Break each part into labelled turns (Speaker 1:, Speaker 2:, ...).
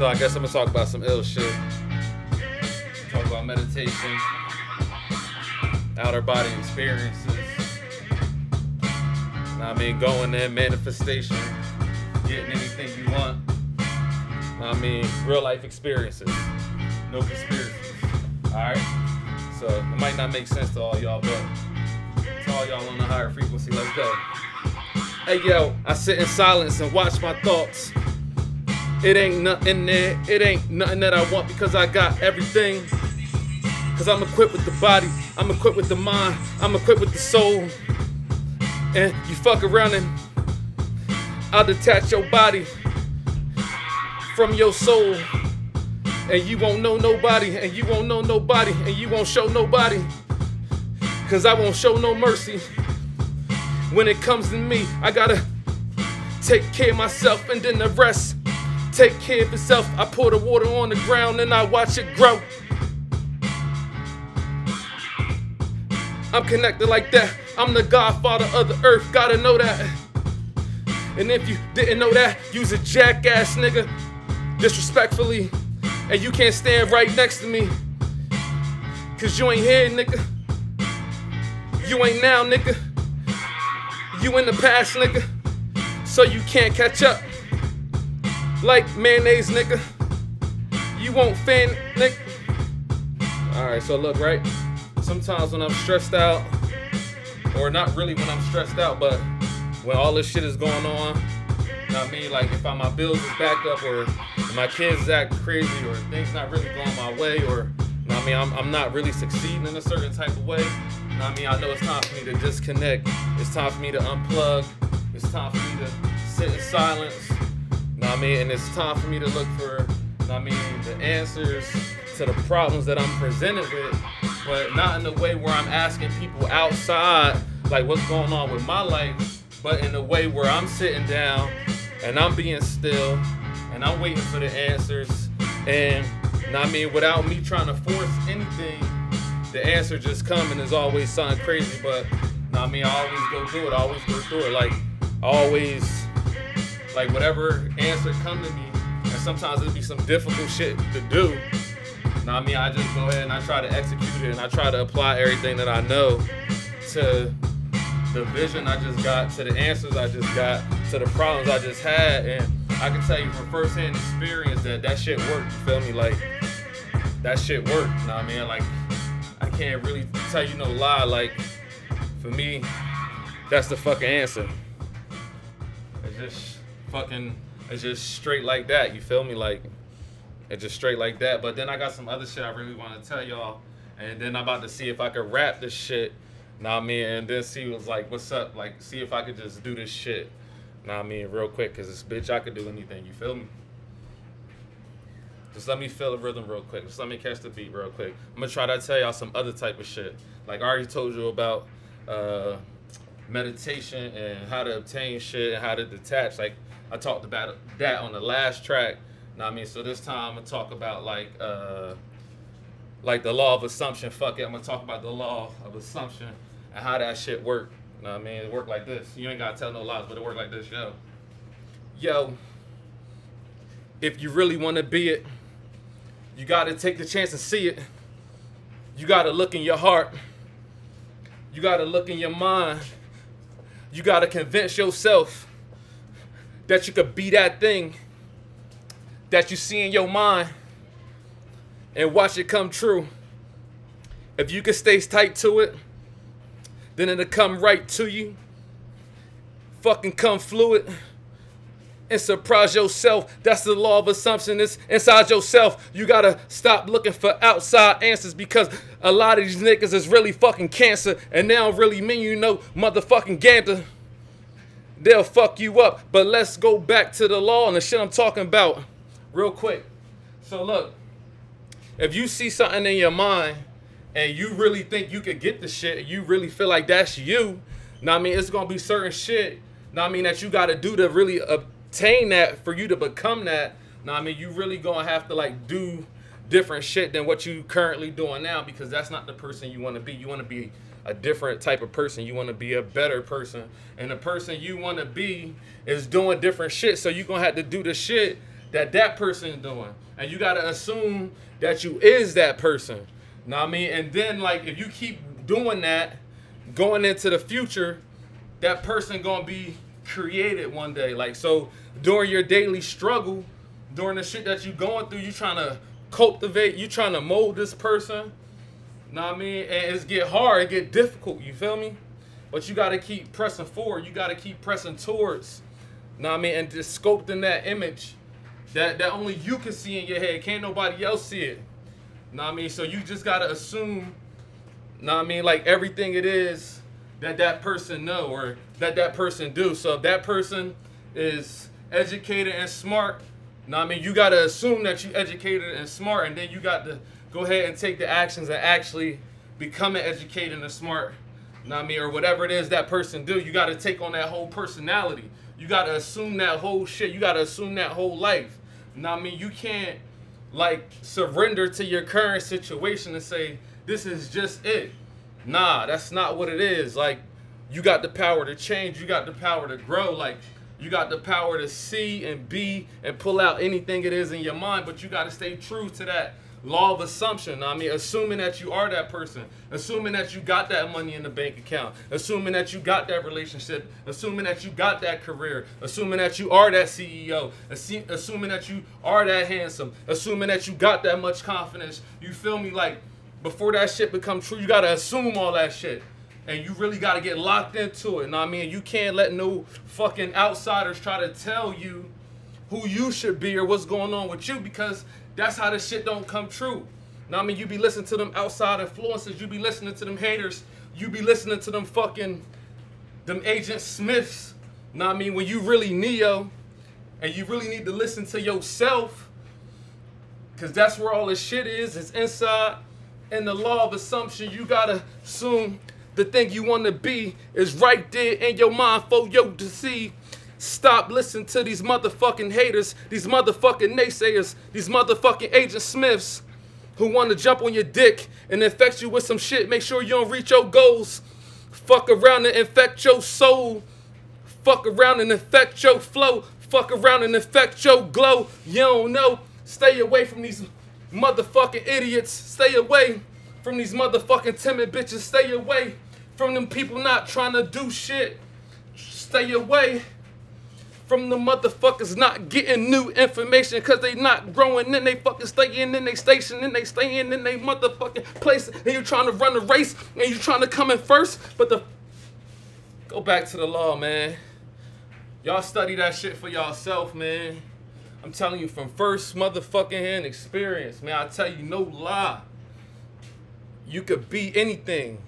Speaker 1: So I guess I'm gonna talk about some ill shit. Talk about meditation, outer body experiences. I mean, going in, manifestation, getting anything you want. I mean, real life experiences, no conspiracies. All right. So it might not make sense to all y'all, but to all y'all on the higher frequency, let's go. Hey yo, I sit in silence and watch my thoughts. It ain't nothing there, it ain't nothing that I want because I got everything. Cause I'm equipped with the body, I'm equipped with the mind, I'm equipped with the soul. And you fuck around and I'll detach your body from your soul. And you won't know nobody, and you won't know nobody, and you won't show nobody. Cause I won't show no mercy. When it comes to me, I gotta take care of myself and then the rest take care of itself. I pour the water on the ground and I watch it grow. I'm connected like that. I'm the godfather of the earth, gotta know that. And if you didn't know that, you's a jackass nigga. Disrespectfully. And you can't stand right next to me. Cause you ain't here, nigga. You ain't now, nigga. You in the past, nigga. So you can't catch up. Like mayonnaise, nigga. You won't fan, nigga. Alright, so look, right? Sometimes when I'm stressed out, or not really when I'm stressed out, but when all this shit is going on, I mean? Like if my bills is backed up or my kids act crazy or things not really going my way or I mean I'm, I'm not really succeeding in a certain type of way. I mean? I know it's time for me to disconnect. It's time for me to unplug. It's time for me to sit in silence. I mean? And it's time for me to look for, I mean, the answers to the problems that I'm presented with, but not in the way where I'm asking people outside like what's going on with my life, but in a way where I'm sitting down and I'm being still and I'm waiting for the answers. And what I mean, without me trying to force anything, the answer just coming is always something crazy. But I mean, I always go through it. I always go through it. Like always, like whatever answer come to me, and sometimes it'll be some difficult shit to do. Now, I mean, I just go ahead and I try to execute it and I try to apply everything that I know to the vision I just got, to the answers I just got, to the problems I just had, and I can tell you from firsthand experience that that shit worked. Feel me? Like that shit worked. You know what I mean? Like I can't really tell you no lie. Like for me, that's the fucking answer. It's just fucking. It's just straight like that. You feel me? Like it's just straight like that. But then I got some other shit I really want to tell y'all, and then I'm about to see if I could rap this shit. What I mean? And then see was like, what's up? Like, see if I could just do this shit. What I mean? Real quick, cause this bitch, I could do anything. You feel me? Just let me feel the rhythm real quick. Just let me catch the beat real quick. I'm gonna try to tell y'all some other type of shit. Like I already told you about uh, meditation and how to obtain shit and how to detach. Like I talked about that on the last track. Know I mean? So this time I'm gonna talk about like uh, like the law of assumption. Fuck it, I'm gonna talk about the law of assumption and how that shit work. You know what I mean? It work like this. You ain't gotta tell no lies, but it work like this, yo. Yo, if you really wanna be it, you gotta take the chance and see it. You gotta look in your heart. You gotta look in your mind. You gotta convince yourself that you could be that thing that you see in your mind and watch it come true. If you can stay tight to it, then it'll come right to you. Fucking come fluid and surprise yourself. That's the law of assumption. It's inside yourself. You gotta stop looking for outside answers because a lot of these niggas is really fucking cancer and they don't really mean you know motherfucking gander. They'll fuck you up. But let's go back to the law and the shit I'm talking about real quick. So look, if you see something in your mind and you really think you could get the shit, you really feel like that's you, now I mean it's gonna be certain shit, now I mean that you gotta do to really obtain that for you to become that. Now I mean you really gonna have to like do different shit than what you currently doing now because that's not the person you wanna be. You wanna be a different type of person. You want to be a better person. And the person you want to be is doing different shit. So you're going to have to do the shit that that person is doing. And you gotta assume that you is that person. Know what I mean? And then like if you keep doing that, going into the future, that person gonna be created one day. Like so during your daily struggle, during the shit that you going through, you trying to cultivate, you trying to mold this person. Know what I mean? And it's get hard, it get difficult, you feel me? But you gotta keep pressing forward, you gotta keep pressing towards. Know what I mean? And just sculpting that image that that only you can see in your head. Can't nobody else see it. Know what I mean? So you just gotta assume, know what I mean, like everything it is that that person know or that that person do. So if that person is educated and smart, know what I mean, you gotta assume that you educated and smart, and then you got to go ahead and take the actions and actually become an educated and a smart. Know what I mean, or whatever it is that person do, you gotta take on that whole personality. You gotta assume that whole shit. You gotta assume that whole life. You Know I mean, you can't like surrender to your current situation and say this is just it. Nah, that's not what it is. Like you got the power to change, you got the power to grow, like you got the power to see and be and pull out anything it is in your mind, but you got to stay true to that law of assumption. I mean, assuming that you are that person, assuming that you got that money in the bank account, assuming that you got that relationship, assuming that you got that career, assuming that you are that CEO, assuming that you are that handsome, assuming that you got that much confidence. You feel me? Like before that shit become true, you gotta assume all that shit. And you really gotta get locked into it. And I mean, you can't let no fucking outsiders try to tell you who you should be or what's going on with you because that's how this shit don't come true. Now I mean you be listening to them outside influences, you be listening to them haters, you be listening to them fucking them agent Smiths. Now I mean when you really Neo and you really need to listen to yourself, cause that's where all this shit is, it's inside. And the law of assumption, you gotta assume the thing you wanna be is right there in your mind for you to see. Stop listening to these motherfucking haters, these motherfucking naysayers, these motherfucking Agent Smiths who want to jump on your dick and infect you with some shit. Make sure you don't reach your goals. Fuck around and infect your soul. Fuck around and infect your flow. Fuck around and infect your glow. You don't know. Stay away from these motherfucking idiots. Stay away from these motherfucking timid bitches. Stay away from them people not trying to do shit. Stay away from the motherfuckers not getting new information because they not growing then they fucking staying in they station and they staying in they motherfucking place. And you're trying to run a race and you're trying to come in first but the go back to the law man. Y'all study that shit for yourself man. I'm telling you from first motherfucking hand experience man i tell you no lie. You could be anything.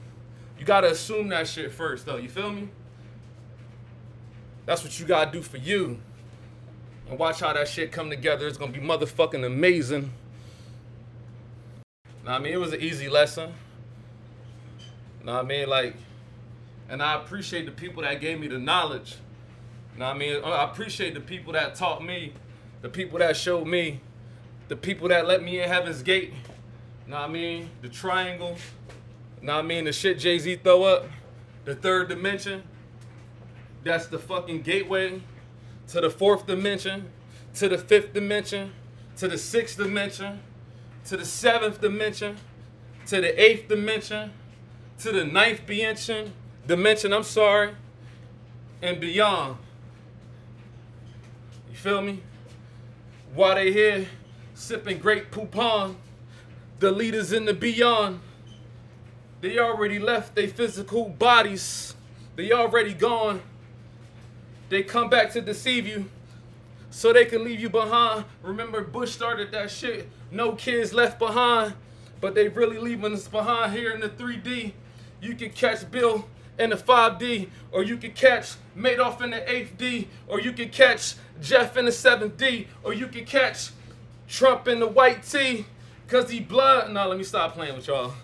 Speaker 1: You gotta assume that shit first though. You feel me that's what you gotta do for you. And watch how that shit come together. It's gonna be motherfucking amazing. Now I mean it was an easy lesson. Know I mean? Like, and I appreciate the people that gave me the knowledge. Know I mean? I appreciate the people that taught me, the people that showed me, the people that let me in Heaven's Gate. Know I mean? The triangle. Know I mean? The shit Jay-Z throw up. The third dimension that's the fucking gateway to the fourth dimension, to the fifth dimension, to the sixth dimension, to the seventh dimension, to the eighth dimension, to the ninth dimension, dimension, I'm sorry, and beyond. You feel me? While they here sipping Grey Poupon, the leaders in the beyond, they already left their physical bodies. They already gone they come back to deceive you so they can leave you behind. Remember, Bush started that shit. No kids left behind, but they really leaving us behind here in the 3D. You can catch Bill in the 5D, or you can catch Madoff in the 8D, or you can catch Jeff in the 7D, or you can catch Trump in the white tee, cause he blood. No, let me stop playing with y'all.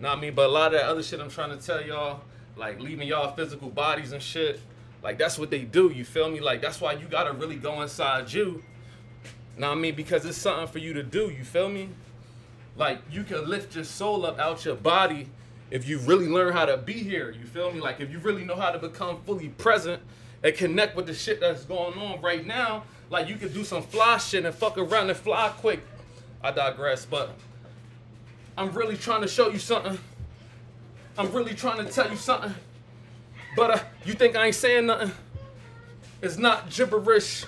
Speaker 1: Not me, but a lot of that other shit I'm trying to tell y'all, like leaving y'all physical bodies and shit. Like that's what they do. You feel me? Like that's why you gotta really go inside you. What I mean? Because it's something for you to do. You feel me? Like you can lift your soul up out your body if you really learn how to be here. You feel me? Like if you really know how to become fully present and connect with the shit that's going on right now. Like you could do some fly shit and fuck around and fly quick. I digress, but I'm really trying to show you something. I'm really trying to tell you something. But uh, you think I ain't saying nothing? It's not gibberish.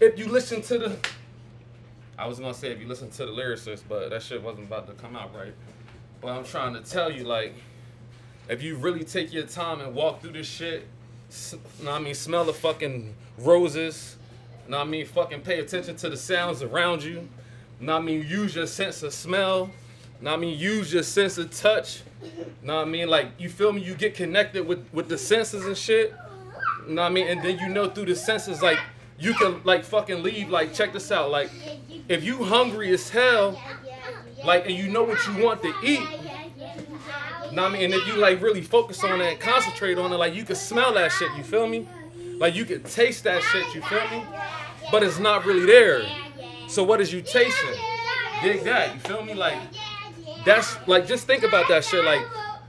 Speaker 1: If you listen to the, I was gonna say if you listen to the lyricist, but that shit wasn't about to come out right. But I'm trying to tell you, like, if you really take your time and walk through this shit, know I mean, smell the fucking roses, know I mean, fucking pay attention to the sounds around you, know I mean, use your sense of smell, know I mean, use your sense of touch, know what I mean, like, you feel me, you get connected with, with the senses and shit, You know what I mean, and then you know through the senses, like, you can, like, fucking leave, like, check this out, like, if you hungry as hell, like, and you know what you want to eat, know what I mean? And if you like really focus on it and concentrate on it, like you can smell that shit, you feel me? Like you can taste that shit, you feel me? But it's not really there. So what is you tasting? Dig that, you feel me? Like that's like just think about that shit. Like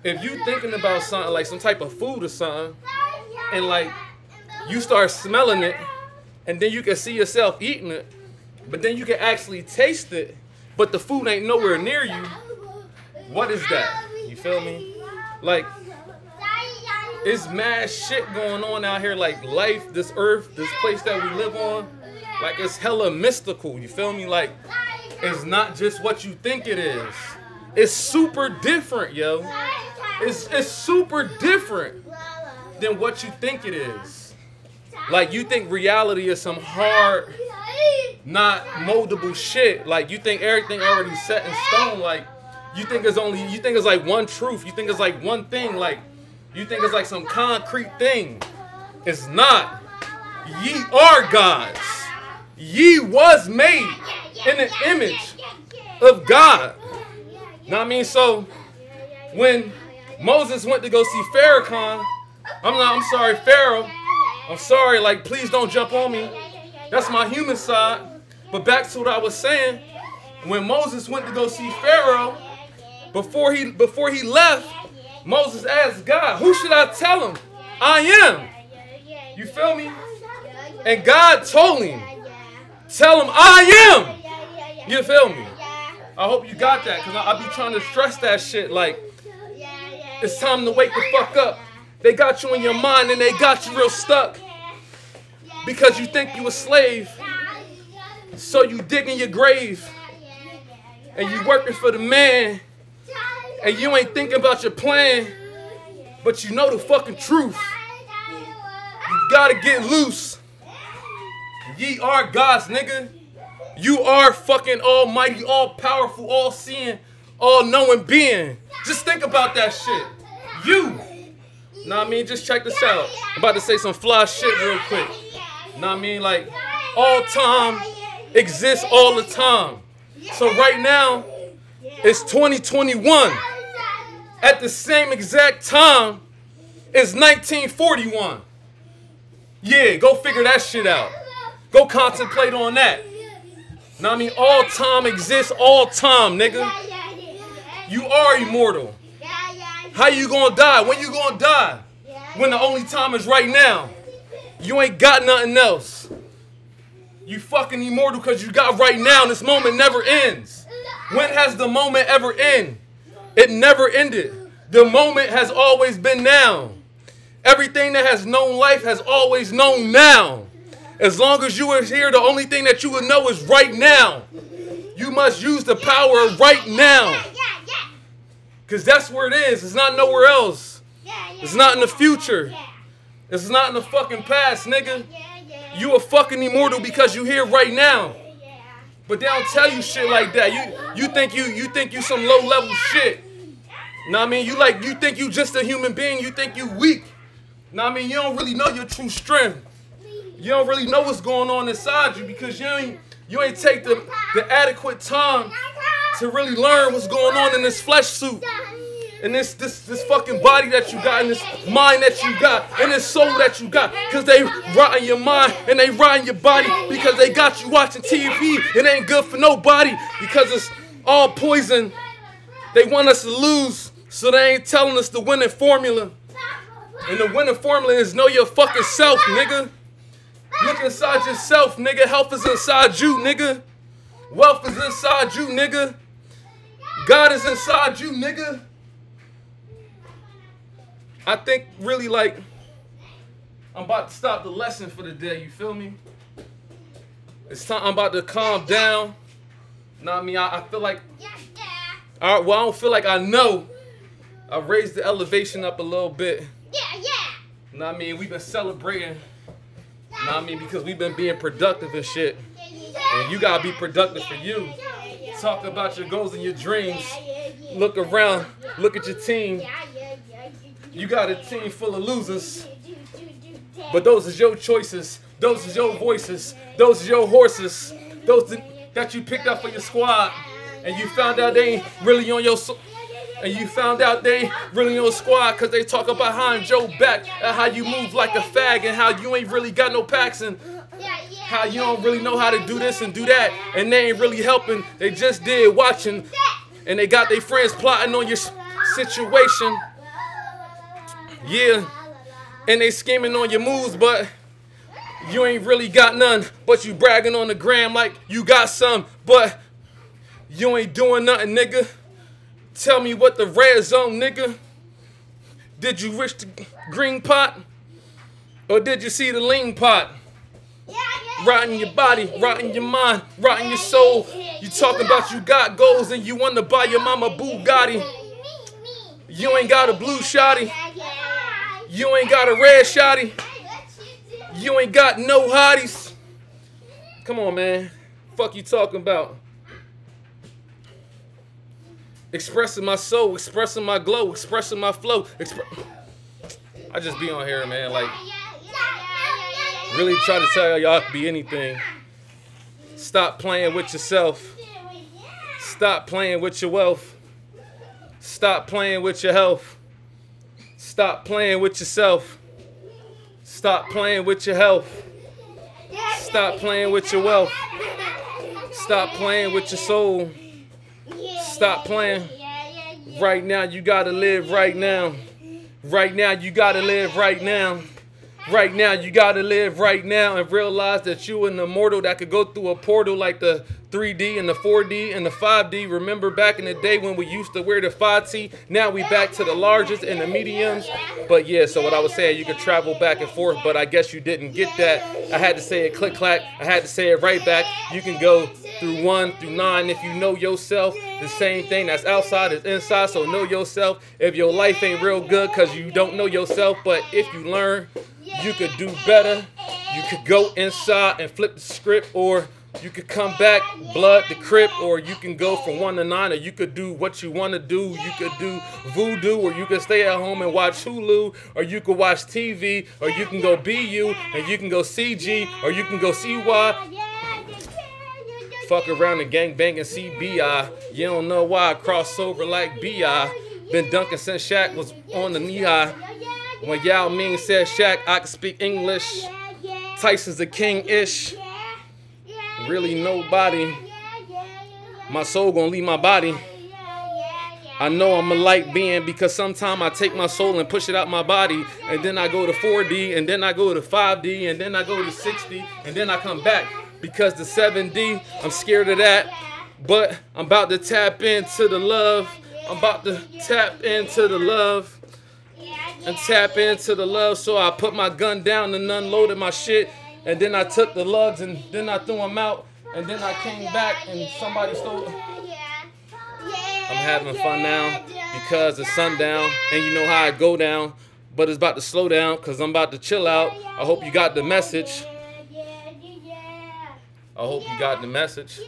Speaker 1: if you thinking about something like some type of food or something, and like you start smelling it, and then you can see yourself eating it, but then you can actually taste it, but the food ain't nowhere near you. What is that? You feel me? Like it's mad shit going on out here. Like life, this earth, this place that we live on, like it's hella mystical. You feel me? Like it's not just what you think it is. It's super different, yo. It's it's super different than what you think it is. Like you think reality is some hard, not moldable shit. Like you think everything already set in stone. Like you think it's only you think it's like one truth. You think it's like one thing. Like you think it's like some concrete thing. It's not. Ye are gods. Ye was made in the image of God. What I mean? So when Moses went to go see Farrakhan, I'm not, I'm sorry, Pharaoh. I'm sorry, like please don't jump on me. That's my human side. But back to what I was saying, when Moses went to go see Pharaoh, before he before he left, Moses asked God, "Who should I tell him? I am." You feel me? And God told him, "Tell him I am." You feel me? I hope you got that, cause I, I be trying to stress that shit. Like it's time to wake the fuck up. They got you in your mind and they got you real stuck because you think you a slave. So you dig in your grave and you working for the man and you ain't thinking about your plan, but you know the fucking truth. You gotta get loose. Ye are gods, nigga. You are fucking almighty, all powerful, all seeing, all knowing being. Just think about that shit. You. Know what I mean? Just check this out. I'm about to say some fly shit real quick. Know what I mean? Like, all time exists all the time. So right now, it's 2021. At the same exact time, it's 1941. Yeah, go figure that shit out. Go contemplate on that. What I mean? All time exists all time, nigga. You are immortal. How you gonna die? When you gonna die? When the only time is right now. You ain't got nothing else. You fucking immortal because you got right now. This moment never ends. When has the moment ever end? It never ended. The moment has always been now. Everything that has known life has always known now. As long as you are here, the only thing that you will know is right now. You must use the power right now. Because that's where it is. It's not nowhere else. It's not in the future. It's not in the fucking past, nigga. You are fucking immortal because you here right now. But they don't tell you shit like that. You you think you you think you some low level shit. Know what I mean? You like you think you just a human being. You think you weak. Know what I mean? You don't really know your true strength. You don't really know what's going on inside you because you ain't you ain't take the, the adequate time to really learn what's going on in this flesh suit. And this this this fucking body that you got, and this mind that you got, and this soul that you got, because they rot in your mind and they rot in your body because they got you watching TV. It ain't good for nobody because it's all poison. They want us to lose, so they ain't telling us the winning formula. And the winning formula is know your fucking self, nigga. Look inside yourself, nigga. Health is inside you, nigga. Wealth is inside you, nigga. God is inside you, nigga. I think really like I'm about to stop the lesson for the day, you feel me? It's time I'm about to calm down. Know what I mean? I, I feel like all right, well, I don't feel like I know. I raised the elevation up a little bit.
Speaker 2: Yeah, yeah.
Speaker 1: Know what I mean? We've been celebrating. Know what I mean? Because we've been being productive and shit. And you gotta be productive for you. Talk about your goals and your dreams. Look around. Look at your team. You got a team full of losers. But those is your choices. Those is your voices. Those is your horses. Those that you picked up for your squad. And you found out they ain't really on your so- and you found out they ain't really on squad because they talk behind Joe back and how you move like a fag and how you ain't really got no packs and how you don't really know how to do this and do that and they ain't really helping. They just did watching and they got their friends plotting on your situation. Yeah, and they scheming on your moves, but you ain't really got none. But you bragging on the gram like you got some, but you ain't doing nothing, nigga. Tell me what the red zone, nigga. Did you wish the green pot? Or did you see the lean pot? Rotting your body, rotting your mind, rotting your soul. You talking about you got goals and you want to buy your mama Bugatti. You ain't got a blue shotty. You ain't got a red shotty. You ain't got no hotties. Come on, man. Fuck you talking about? Expressing my soul, expressing my glow, expressing my flow. Expre- I just be on here, man. Like, really try to tell y'all can be anything. Stop playing with yourself. Stop playing with your wealth. Stop playing with your health. Stop playing with yourself. Stop playing with your health. Stop playing with your wealth. Stop playing with your soul. Stop playing. Right now, you gotta live right now. Right now, you gotta live right now. Right now, you gotta live right now and realize that you an immortal that could go through a portal like the 3D and the 4D and the 5D. Remember back in the day when we used to wear the 5T? Now we back to the largest and the mediums. But yeah, so what I was saying, you could travel back and forth, but I guess you didn't get that. I had to say it click clack. I had to say it right back. You can go through one through nine if you know yourself. The same thing that's outside is inside, so know yourself. If your life ain't real good because you don't know yourself, but if you learn, you could do better. You could go inside and flip the script, or you could come back, blood the crip, or you can go from one to nine, or you could do what you want to do. You could do voodoo, or you could stay at home and watch Hulu, or you could watch TV, or you can go BU, and you can go CG, or you can go CY. Fuck around and gang bang and CBI. You don't know why I cross over like BI. Been dunking since Shaq was on the knee high. When Yao Ming said Shaq, I can speak English. Tyson's the king ish. Really nobody. My soul gonna leave my body. I know I'm a light being because sometimes I take my soul and push it out my body, and then I go to 4D, and then I go to 5D, and then I go to 6D, and then I come back because the 7D, I'm scared of that. But I'm about to tap into the love. I'm about to tap into the love and tap into the love. So I put my gun down and unloaded my shit. And then I took the lugs and then I threw them out. And then I came back and somebody stole them. I'm having fun now because it's sundown and you know how I go down. But it's about to slow down because I'm about to chill out. I hope you got the message. I hope you got the message.